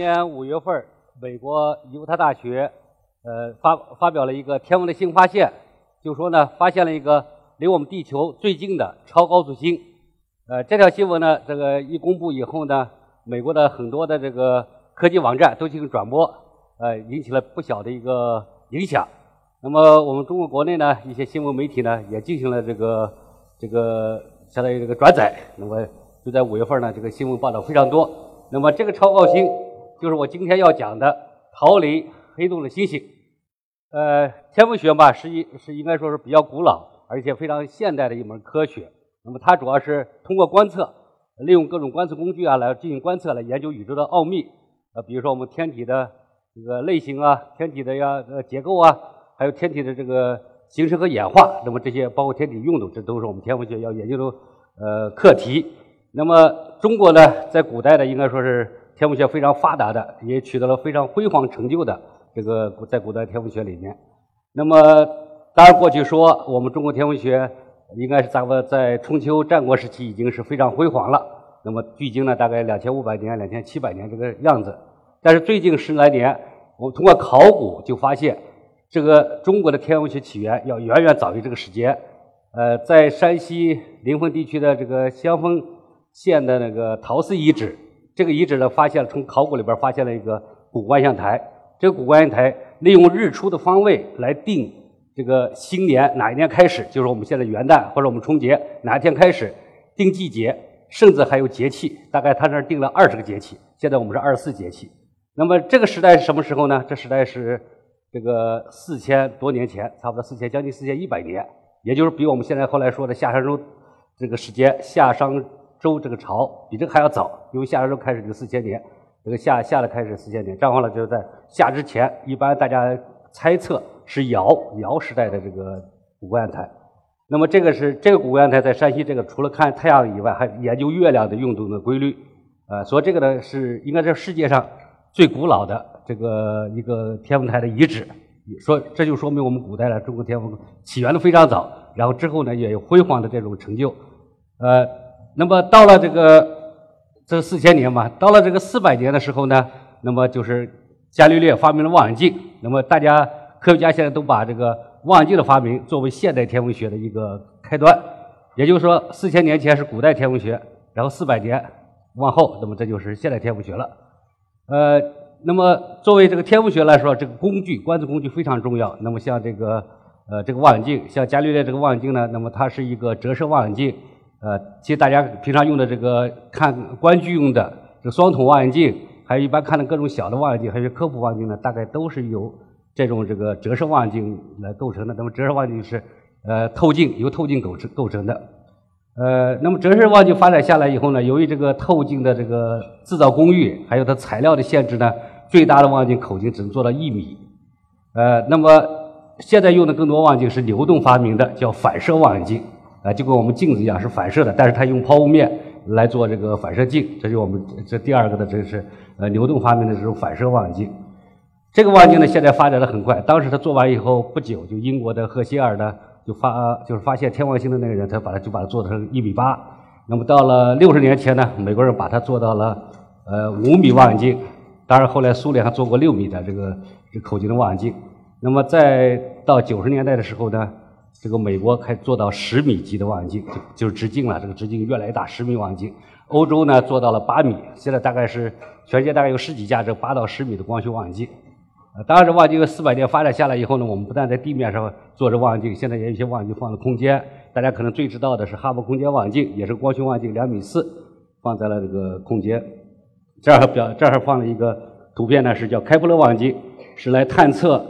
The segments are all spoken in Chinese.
今年五月份，美国犹他大学呃发发表了一个天文的新发现，就说呢发现了一个离我们地球最近的超高速星。呃，这条新闻呢，这个一公布以后呢，美国的很多的这个科技网站都进行转播，呃，引起了不小的一个影响。那么我们中国国内呢，一些新闻媒体呢也进行了这个这个相当于这个转载。那么就在五月份呢，这个新闻报道非常多。那么这个超高星就是我今天要讲的逃离黑洞的星星。呃，天文学嘛，实际是应该说是比较古老而且非常现代的一门科学。那么它主要是通过观测，利用各种观测工具啊来进行观测，来研究宇宙的奥秘。呃，比如说我们天体的这个类型啊，天体的呀呃结构啊，还有天体的这个形成和演化。那么这些包括天体运动，这都是我们天文学要研究的呃课题。那么中国呢，在古代呢，应该说是天文学非常发达的，也取得了非常辉煌成就的这个在古代天文学里面。那么当然过去说我们中国天文学。应该是咱们在春秋战国时期已经是非常辉煌了。那么距今呢，大概两千五百年、两千七百年这个样子。但是最近十来年，我们通过考古就发现，这个中国的天文学起源要远远早于这个时间。呃，在山西临汾地区的这个襄汾县的那个陶寺遗址，这个遗址呢，发现从考古里边发现了一个古观象台。这个古观象台利用日出的方位来定。这个新年哪一年开始？就是我们现在元旦或者我们春节哪一天开始定季节，甚至还有节气。大概他那儿定了二十个节气，现在我们是二十四节气。那么这个时代是什么时候呢？这时代是这个四千多年前，差不多四千将近四千一百年，也就是比我们现在后来说的夏商周这个时间夏商周这个朝比这个还要早，因为夏商周开始就四千年，这个夏夏的开始四千年，这样话呢就是在夏之前，一般大家猜测。是尧尧时代的这个古观台，那么这个是这个古观台在山西这个除了看太阳以外，还研究月亮的运动的规律，呃，所以这个呢是应该是世界上最古老的这个一个天文台的遗址，说这就说明我们古代的中国天文起源的非常早，然后之后呢也有辉煌的这种成就，呃，那么到了这个这四千年嘛，到了这个四百年的时候呢，那么就是伽利略发明了望远镜，那么大家。科学家现在都把这个望远镜的发明作为现代天文学的一个开端，也就是说，四千年前是古代天文学，然后四百年往后，那么这就是现代天文学了。呃，那么作为这个天文学来说，这个工具观测工具非常重要。那么像这个呃这个望远镜，像伽利略这个望远镜呢，那么它是一个折射望远镜。呃，其实大家平常用的这个看观剧用的这个双筒望远镜，还有一般看的各种小的望远镜，还有科普望远镜呢，大概都是由。这种这个折射望远镜来构成的，那么折射望远镜是呃透镜由透镜构成构成的，呃，那么折射望远镜发展下来以后呢，由于这个透镜的这个制造工艺还有它材料的限制呢，最大的望远镜口径只能做到一米，呃，那么现在用的更多望远镜是牛顿发明的，叫反射望远镜，啊，就跟我们镜子一样是反射的，但是它用抛物面来做这个反射镜，这就我们这第二个的这是呃牛顿发明的这种反射望远镜。这个望远镜呢，现在发展的很快。当时他做完以后不久，就英国的赫歇尔呢，就发就是发现天王星的那个人，他把它就把它做成一米八。那么到了六十年前呢，美国人把它做到了呃五米望远镜。当然后来苏联还做过六米的这个这口径的望远镜。那么再到九十年代的时候呢，这个美国开做到十米级的望远镜，就就是直径了。这个直径越来越大，十米望远镜。欧洲呢做到了八米，现在大概是全世界大概有十几架这八到十米的光学望远镜。呃，当然，这望远镜四百年发展下来以后呢，我们不但在地面上做着望远镜，现在也有一些望远镜放在空间。大家可能最知道的是哈勃空间望远镜，也是光学望远镜，两米四，放在了这个空间。这儿表这儿放了一个图片呢，是叫开普勒望远镜，是来探测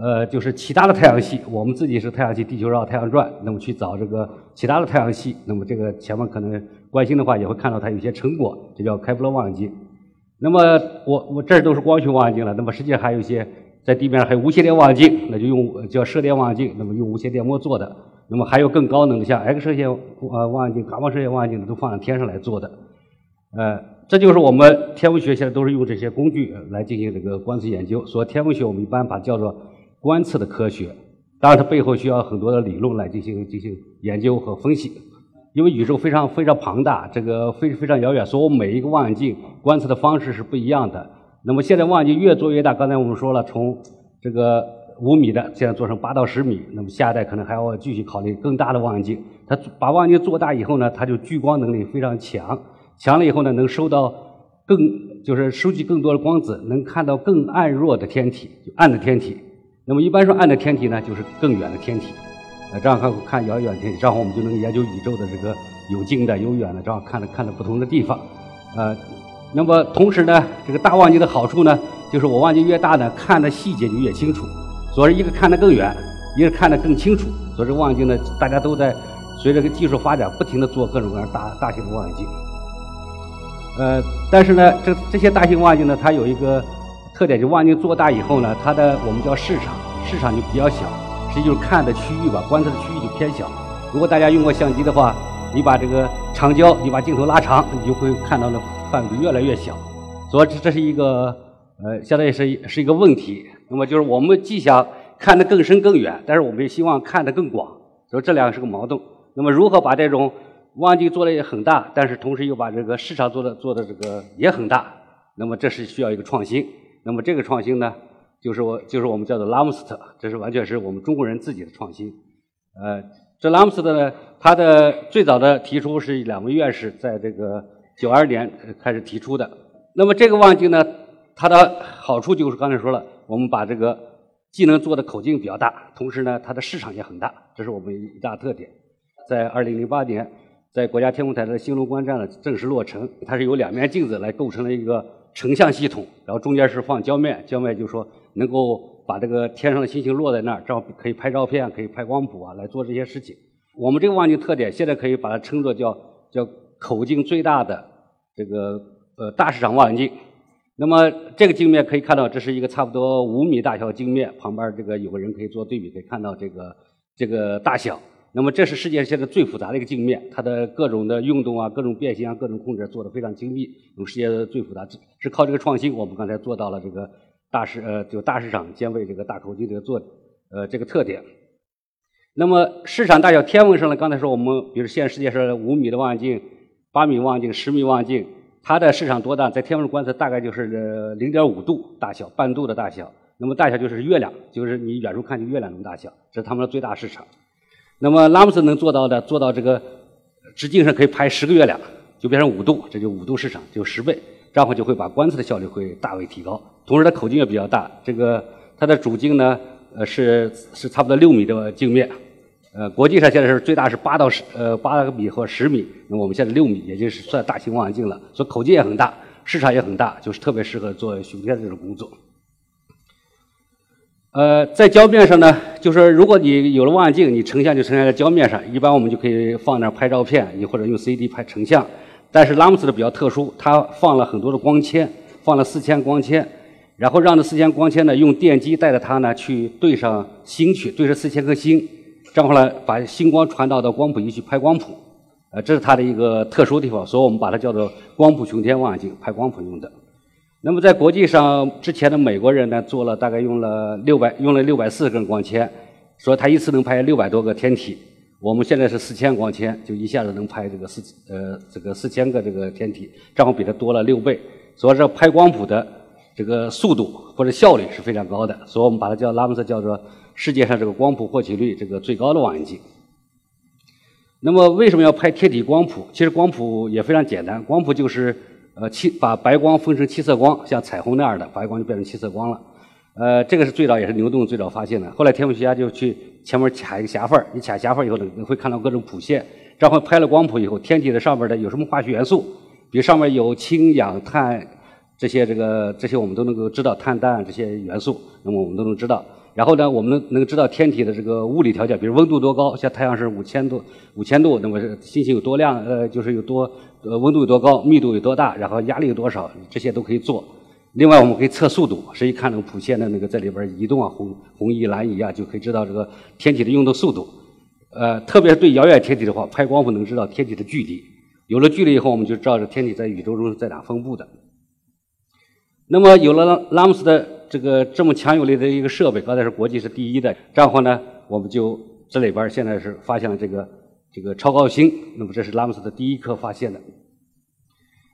呃，就是其他的太阳系。我们自己是太阳系，地球绕太阳转，那么去找这个其他的太阳系。那么这个前面可能关心的话，也会看到它有些成果，这叫开普勒望远镜。那么我我这儿都是光学望远镜了，那么实际上还有一些在地面上还有无线电望远镜，那就用叫射电望远镜，那么用无线电波做的。那么还有更高能的，像 X 射线呃望远镜、伽马射线望远镜都放在天上来做的。呃，这就是我们天文学现在都是用这些工具来进行这个观测研究。所以天文学我们一般把叫做观测的科学，当然它背后需要很多的理论来进行进行研究和分析。因为宇宙非常非常庞大，这个非非常遥远，所以我每一个望远镜观测的方式是不一样的。那么现在望远镜越做越大，刚才我们说了，从这个五米的现在做成八到十米，那么下一代可能还要继续考虑更大的望远镜。它把望远镜做大以后呢，它就聚光能力非常强，强了以后呢，能收到更就是收集更多的光子，能看到更暗弱的天体，就暗的天体。那么一般说暗的天体呢，就是更远的天体。呃，这样看看遥远天体，这样我们就能研究宇宙的这个有近的、有远的，这样看着看着不同的地方。呃，那么同时呢，这个大望镜的好处呢，就是我望镜越大呢，看的细节就越清楚。所以一个看得更远，一个看得更清楚。所以这望远镜呢，大家都在随着个技术发展，不停的做各种各样大大型的望远镜。呃，但是呢，这这些大型望远镜呢，它有一个特点，就望远镜做大以后呢，它的我们叫市场，市场就比较小。实际就是看的区域吧，观测的区域就偏小。如果大家用过相机的话，你把这个长焦，你把镜头拉长，你就会看到的范围越来越小。所以这这是一个呃，相当于是是一个问题。那么就是我们既想看得更深更远，但是我们也希望看得更广。所以这两个是个矛盾。那么如何把这种望远镜做的也很大，但是同时又把这个市场做的做的这个也很大？那么这是需要一个创新。那么这个创新呢？就是我，就是我们叫做拉姆斯特，这是完全是我们中国人自己的创新。呃，这拉姆斯特呢，它的最早的提出是两位院士在这个九二年开始提出的。那么这个望镜呢，它的好处就是刚才说了，我们把这个既能做的口径比较大，同时呢，它的市场也很大，这是我们一大特点。在二零零八年，在国家天文台的兴隆观站呢正式落成，它是由两面镜子来构成了一个成像系统，然后中间是放焦面，焦面就说。能够把这个天上的星星落在那儿，这样可以拍照片，可以拍光谱啊，来做这些事情。我们这个望远镜特点，现在可以把它称作叫叫口径最大的这个呃大市场望远镜。那么这个镜面可以看到，这是一个差不多五米大小的镜面，旁边这个有个人可以做对比，可以看到这个这个大小。那么这是世界现在最复杂的一个镜面，它的各种的运动啊、各种变形啊、各种控制做的非常精密，有世界最复杂，是靠这个创新，我们刚才做到了这个。大市呃，就大市场兼为这个大口径这个做呃这个特点。那么市场大小天文上呢，刚才说我们比如现在世界上五米的望远镜、八米望远镜、十米望远镜，它的市场多大？在天文观测大概就是零点五度大小，半度的大小。那么大小就是月亮，就是你远处看见月亮那么大小，这是他们的最大市场。那么拉姆斯能做到的，做到这个直径上可以拍十个月亮，就变成五度，这就五度市场，就十倍。这样就会把观测的效率会大为提高，同时它口径也比较大。这个它的主镜呢，呃是是差不多六米的镜面，呃国际上现在是最大是八到十呃八米或十米，那我们现在六米，也就是算大型望远镜了。所以口径也很大，市场也很大，就是特别适合做巡天这种工作。呃，在胶面上呢，就是如果你有了望远镜，你成像就成像在胶面上，一般我们就可以放那拍照片，你或者用 CD 拍成像。但是拉姆斯的比较特殊，它放了很多的光纤，放了四千光纤，然后让这四千光纤呢用电机带着它呢去对上星去，对着四千颗星，这样后来把星光传导到光谱仪去拍光谱，呃，这是它的一个特殊地方，所以我们把它叫做光谱穹天望远镜，拍光谱用的。那么在国际上，之前的美国人呢做了大概用了六百用了六百四十根光纤，说他一次能拍六百多个天体。我们现在是四千光纤，就一下子能拍这个四呃这个四千个这个天体，正好比它多了六倍。所以说拍光谱的这个速度或者效率是非常高的，所以我们把它叫拉姆斯叫做世界上这个光谱获取率这个最高的望远镜。那么为什么要拍天体光谱？其实光谱也非常简单，光谱就是呃七把白光分成七色光，像彩虹那样的白光就变成七色光了。呃，这个是最早也是牛顿最早发现的。后来天文学家就去前面卡一个狭缝儿你卡狭缝儿以后呢，你会看到各种谱线。然后拍了光谱以后，天体的上面的有什么化学元素？比如上面有氢、氧、碳这些，这个这些我们都能够知道，碳、氮这些元素，那么我们都能知道。然后呢，我们能知道天体的这个物理条件，比如温度多高，像太阳是五千度，五千度，那么星星有多亮？呃，就是有多呃温度有多高，密度有多大，然后压力有多少，这些都可以做。另外，我们可以测速度，实际看那个谱线的那个在里边移动啊，红红移、蓝移啊，就可以知道这个天体的运动速度。呃，特别是对遥远天体的话，拍光谱能知道天体的距离。有了距离以后，我们就知道这天体在宇宙中是在哪分布的。那么，有了拉姆斯的这个这么强有力的一个设备，刚才是国际是第一的，这样话呢，我们就这里边现在是发现了这个这个超高星。那么，这是拉姆斯的第一颗发现的。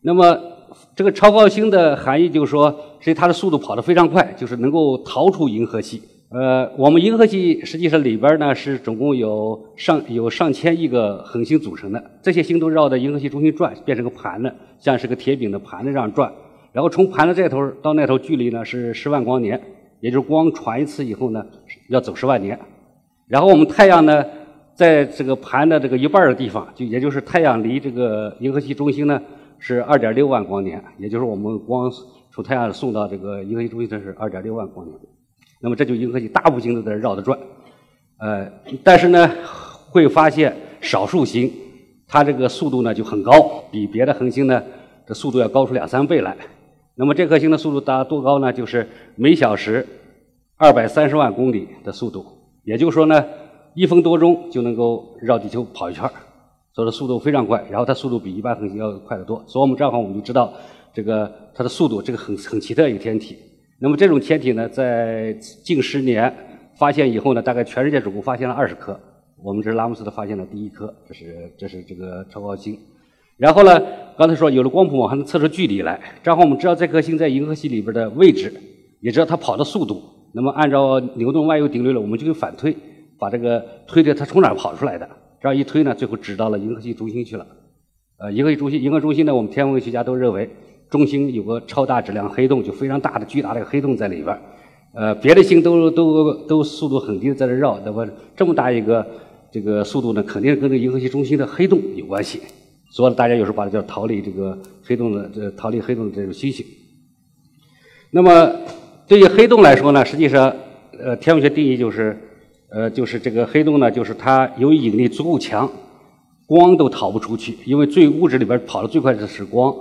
那么。这个超高星的含义就是说，实际它的速度跑得非常快，就是能够逃出银河系。呃，我们银河系实际上里边呢是总共有上有上千亿个恒星组成的，这些星都绕在银河系中心转，变成个盘子，像是个铁饼的盘子这样转。然后从盘的这头到那头距离呢是十万光年，也就是光传一次以后呢要走十万年。然后我们太阳呢在这个盘的这个一半的地方，就也就是太阳离这个银河系中心呢是二点六万光年，也就是我们光从太阳送到这个银河系中心这是二点六万光年。那么这就银河系大部星都在绕着转，呃，但是呢，会发现少数星，它这个速度呢就很高，比别的恒星呢这速度要高出两三倍来。那么这颗星的速度达多高呢？就是每小时二百三十万公里的速度，也就是说呢，一分多钟就能够绕地球跑一圈所以说速度非常快。然后它速度比一般恒星要快得多，所以我们这样的话我们就知道这个它的速度，这个很很奇特一个天体。那么这种天体呢，在近十年发现以后呢，大概全世界总共发现了二十颗。我们这是拉姆斯特发现的第一颗，这是这是这个超高星。然后呢，刚才说有了光谱网还能测出距离来，正好我们知道这颗星在银河系里边的位置，也知道它跑的速度。那么按照牛顿万有定律了，我们就可以反推，把这个推的它从哪儿跑出来的。这样一推呢，最后指到了银河系中心去了。呃，银河系中心，银河中心呢，我们天文学家都认为。中心有个超大质量黑洞，就非常大的、巨大的黑洞在里边。呃，别的星都都都速度很低在这绕，那么这么大一个这个速度呢，肯定跟这银河系中心的黑洞有关系。所以大家有时候把它叫逃离这个黑洞的这逃离黑洞的这种星星。那么对于黑洞来说呢，实际上呃天文学定义就是呃就是这个黑洞呢，就是它由于引力足够强，光都逃不出去，因为最物质里边跑的最快的是光。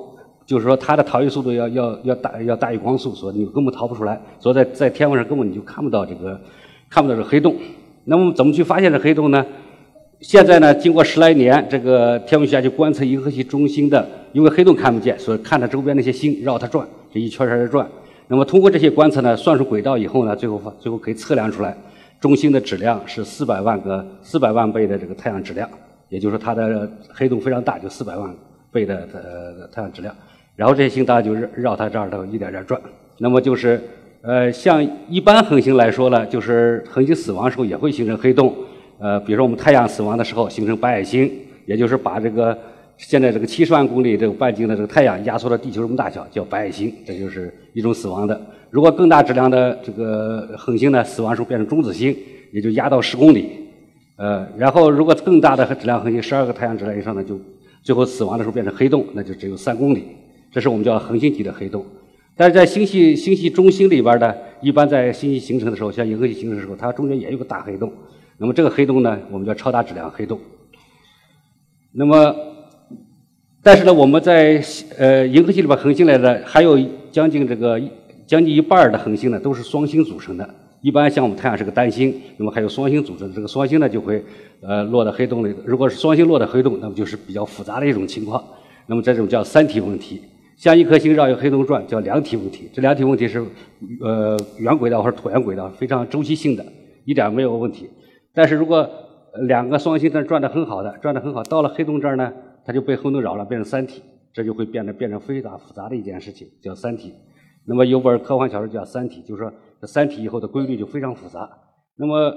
就是说，它的逃逸速度要要要大要大于光速，所以你根本逃不出来。所以在在天文上根本你就看不到这个看不到这黑洞。那么怎么去发现这黑洞呢？现在呢，经过十来年，这个天文学家就观测银河系中心的，因为黑洞看不见，所以看它周边那些星绕它转，这一圈圈的转。那么通过这些观测呢，算出轨道以后呢，最后最后可以测量出来，中心的质量是四百万个四百万倍的这个太阳质量，也就是说它的黑洞非常大，就四百万倍的呃太阳质量。然后这些星大家就绕绕它这儿头一点点转。那么就是，呃，像一般恒星来说呢，就是恒星死亡时候也会形成黑洞。呃，比如说我们太阳死亡的时候形成白矮星，也就是把这个现在这个七十万公里这个半径的这个太阳压缩到地球这么大小，叫白矮星，这就是一种死亡的。如果更大质量的这个恒星呢，死亡时候变成中子星，也就压到十公里。呃，然后如果更大的质量恒星，十二个太阳质量以上呢，就最后死亡的时候变成黑洞，那就只有三公里。这是我们叫恒星级的黑洞，但是在星系星系中心里边呢，一般在星系形成的时候，像银河系形成的时候，它中间也有个大黑洞。那么这个黑洞呢，我们叫超大质量黑洞。那么，但是呢，我们在呃银河系里边恒星来的还有将近这个将近一半的恒星呢，都是双星组成的。一般像我们太阳是个单星，那么还有双星组成的这个双星呢，就会呃落到黑洞里。如果是双星落到黑洞，那么就是比较复杂的一种情况。那么这种叫三体问题。像一颗星绕一个黑洞转，叫两体问题。这两体问题是，呃，圆轨道或者椭圆轨道，非常周期性的，一点没有问题。但是如果两个双星它转的很好的，转的很好，到了黑洞这儿呢，它就被黑洞扰了，变成三体，这就会变得变成非常复杂的一件事情，叫三体。那么有本科幻小说叫《三体》，就是说这三体以后的规律就非常复杂。那么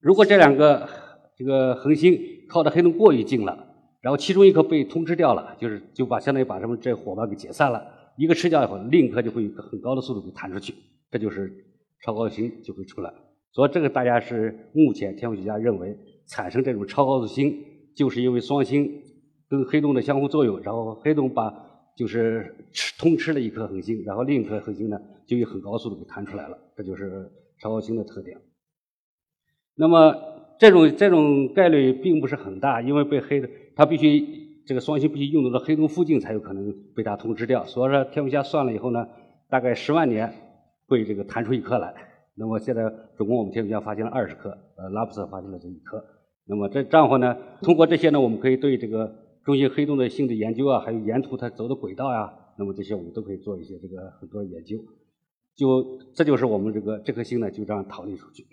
如果这两个这个恒星靠的黑洞过于近了。然后其中一颗被通知掉了，就是就把相当于把什么这伙伴给解散了。一个吃掉以后，另一颗就会以很高的速度给弹出去，这就是超高星就会出来。所以这个大家是目前天文学家认为产生这种超高速星，就是因为双星跟黑洞的相互作用，然后黑洞把就是吃通吃了一颗恒星，然后另一颗恒星呢就以很高速度给弹出来了，这就是超高星的特点。那么这种这种概率并不是很大，因为被黑的。它必须这个双星必须运动到黑洞附近才有可能被它通知掉。所以说天文学家算了以后呢，大概十万年会这个弹出一颗来。那么现在总共我们天文学家发现了二十颗，呃，拉普斯发现了这一颗。那么这这样话呢，通过这些呢，我们可以对这个中心黑洞的性质研究啊，还有沿途它走的轨道呀，那么这些我们都可以做一些这个很多研究。就这就是我们这个这颗星呢就这样逃离出去。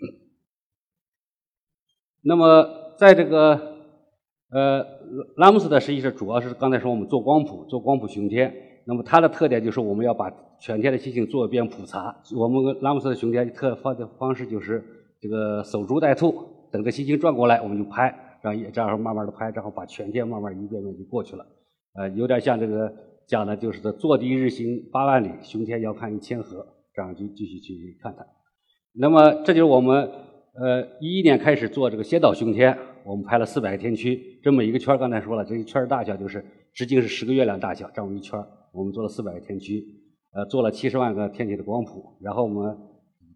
那么在这个。呃，拉姆斯的实际是主要是刚才说我们做光谱，做光谱巡天。那么它的特点就是我们要把全天的星星做一遍普查。我们拉姆斯的巡天特方的方式就是这个守株待兔，等着星星转过来我们就拍，然后这样慢慢的拍，然后把全天慢慢一遍遍就过去了。呃，有点像这个讲的就是坐地日行八万里，巡天遥看一千河，这样就继续去看它。那么这就是我们呃一一年开始做这个先导巡天，我们拍了四百个天区，这么一个圈刚才说了，这一圈大小就是直径是十个月亮大小，这么一圈我们做了四百个天区，呃，做了七十万个天体的光谱，然后我们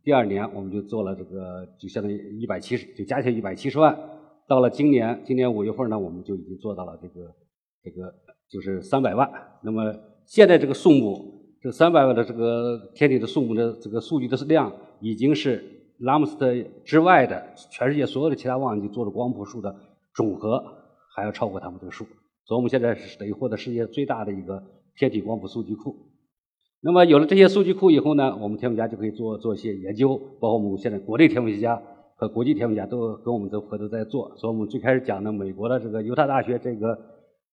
第二年我们就做了这个，就相当于一百七十，就加起来一百七十万。到了今年，今年五月份呢，我们就已经做到了这个这个就是三百万。那么现在这个数目，这三百万的这个天体的数目的这个数据的量，已经是拉姆斯特之外的全世界所有的其他望远镜做的光谱数的总和还要超过他们这个数。所以我们现在是等于获得世界最大的一个。天体光谱数据库，那么有了这些数据库以后呢，我们天文学家就可以做做一些研究，包括我们现在国内天文学家和国际天文学家都跟我们都合作在做。所以我们最开始讲的美国的这个犹他大学这个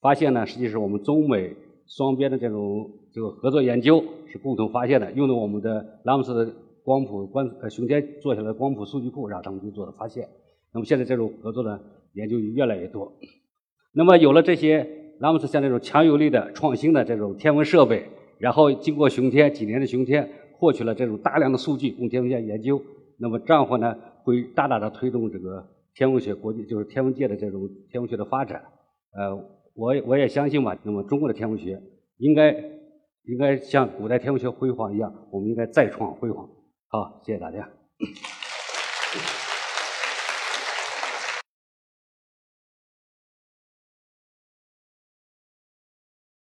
发现呢，实际是我们中美双边的这种这个合作研究是共同发现的，用的我们的拉姆斯的光谱观呃巡天做下来光谱数据库，让他们去做的发现。那么现在这种合作呢研究越来越多。那么有了这些。那么是像这种强有力的、创新的这种天文设备，然后经过巡天几年的巡天，获取了这种大量的数据供天文家研究。那么这样话呢，会大大的推动这个天文学国际就是天文界的这种天文学的发展。呃，我我也相信吧。那么中国的天文学应该应该像古代天文学辉煌一样，我们应该再创辉煌。好，谢谢大家。